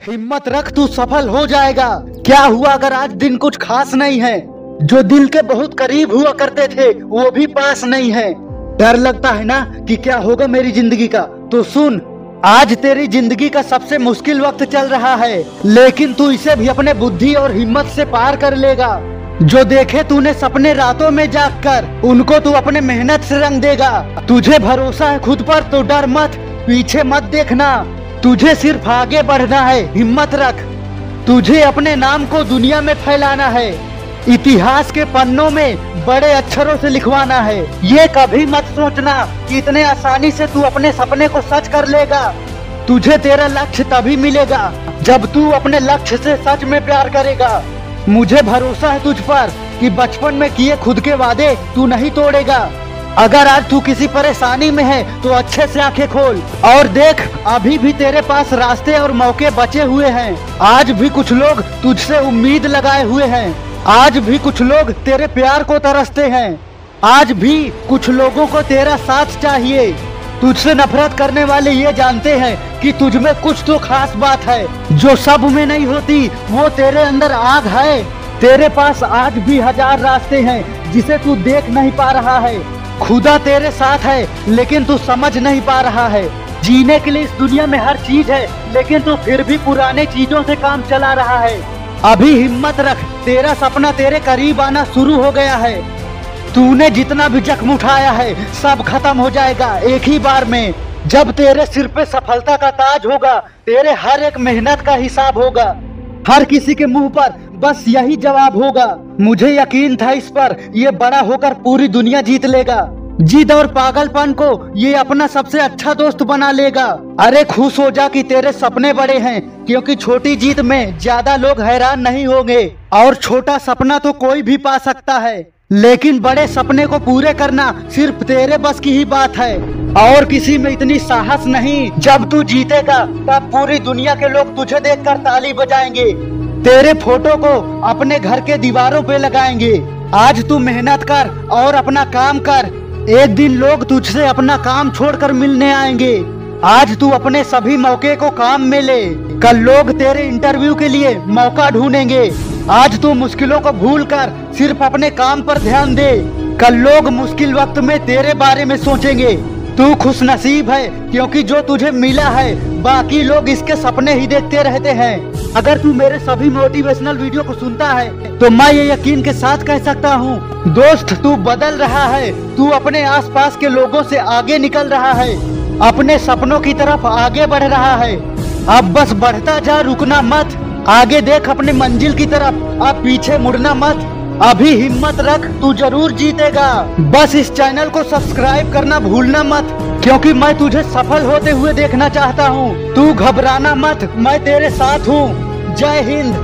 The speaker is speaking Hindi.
हिम्मत रख, तू सफल हो जाएगा। क्या हुआ अगर आज दिन कुछ खास नहीं है? जो दिल के बहुत करीब हुआ करते थे, वो भी पास नहीं है। डर लगता है ना कि क्या होगा मेरी ज़िंदगी का? तो सुन, आज तेरी ज़िंदगी का सबसे मुश्किल वक्त चल रहा है, लेकिन तू इसे भी अपने बुद्धि और हिम्मत से पार कर लेगा। जो देखे तूने सपने रातों में जाग कर उनको तू अपने मेहनत से रंग देगा। तुझे भरोसा है खुद पर तो डर मत, पीछे मत देखना। तुझे सिर्फ़ आगे बढ़ना है, हिम्मत रख। तुझे अपने नाम को दुनिया में फैलाना है। इतिहास के पन्नों में बड़े अक्षरों से लिखवाना है। ये कभी मत सोचना कि इतने आसानी से तू अपने सपने को सच कर लेगा। तुझे तेरा लक्ष्य तभी मिलेगा, जब तू अपने लक्ष्य से सच में प्यार करेगा। मुझे भरोसा है तुझ पर कि बचपन में किए खुद के वादे तू नहीं तोड़ेगा। अगर आज तू किसी परेशानी में है तो अच्छे से आँखें खोल। और देख, अभी भी तेरे पास रास्ते और मौके बचे हुए हैं। आज भी कुछ लोग तुझसे उम्मीद लगाए हुए हैं। आज भी कुछ लोग तेरे प्यार को तरसते हैं। आज भी कुछ लोगों को तेरा साथ चाहिए। तुझसे नफरत करने वाले ये जानते हैं कि तुझ में कुछ तो खास बात है। जो सब में नहीं होती, वो तेरे अंदर आग है। तेरे पास आज भी हज़ार रास्ते हैं, जिसे तू देख नहीं पा रहा है। खुदा तेरे साथ है, लेकिन तू समझ नहीं पा रहा है। जीने के लिए इस दुनिया में हर चीज़ है, लेकिन तू फिर भी पुराने चीज़ों से काम चला रहा है। अभी हिम्मत रख, तेरा सपना तेरे करीब आना शुरू हो गया है। तूने जितना भी जख्म उठाया है, सब खत्म हो जाएगा, एक ही बार में। जब तेरे सिर पे सफलता का ताज होगा, तेरे हर एक मेहनत का हिसाब होगा। हर किसी के मुँह पर बस यही जवाब होगा। मुझे यकीन था इस पर ये बड़ा होकर पूरी दुनिया जीत लेगा। जिद और पागलपन को ये अपना सबसे अच्छा दोस्त बना लेगा। अरे खुश हो जा कि तेरे सपने बड़े हैं, क्योंकि छोटी जीत में ज़्यादा लोग हैरान नहीं होंगे। और छोटा सपना तो कोई भी पा सकता है। लेकिन बड़े सपने को पूरे करना सिर्फ़ तेरे बस की ही बात है। और किसी में इतनी साहस नहीं, जब तू जीतेगा, तब पूरी दुनिया के लोग तुझे देखकर ताली बजाएँगे। तेरे फ़ोटो को अपने घर के दीवारों पे लगाएँगे। आज तू मेहनत कर और अपना काम कर। एक दिन लोग तुझसे अपना काम छोड़कर मिलने आएँगे। आज तू अपने सभी मौके को काम में ले। कल लोग तेरे इंटरव्यू के लिए मौका ढूंढेंगे। आज तू मुश्किलों को भूल कर सिर्फ़ अपने काम पर ध्यान दे। कल लोग मुश्किल वक्त में तेरे बारे में सोचेंगे। तू खुश नसीब है, क्योंकि जो तुझे मिला है, बाकी लोग इसके सपने ही देखते रहते हैं। अगर तू मेरे सभी मोटिवेशनल वीडियो को सुनता है तो मैं ये यकीन के साथ कह सकता हूँ, दोस्त, तू बदल रहा है। तू अपने आसपास के लोगों से आगे निकल रहा है। अपने सपनों की तरफ़ आगे बढ़ रहा है। अब बस बढ़ता जा, रुकना मत। आगे देख अपने मंजिल की तरफ़। अब पीछे मुड़ना मत। अभी हिम्मत रख, तू ज़रूर जीतेगा। बस इस चैनल को सब्सक्राइब करना भूलना मत, क्योंकि मैं तुझे सफल होते हुए देखना चाहता हूँ। तू घबराना मत, मैं तेरे साथ हूँ। जय हिंद।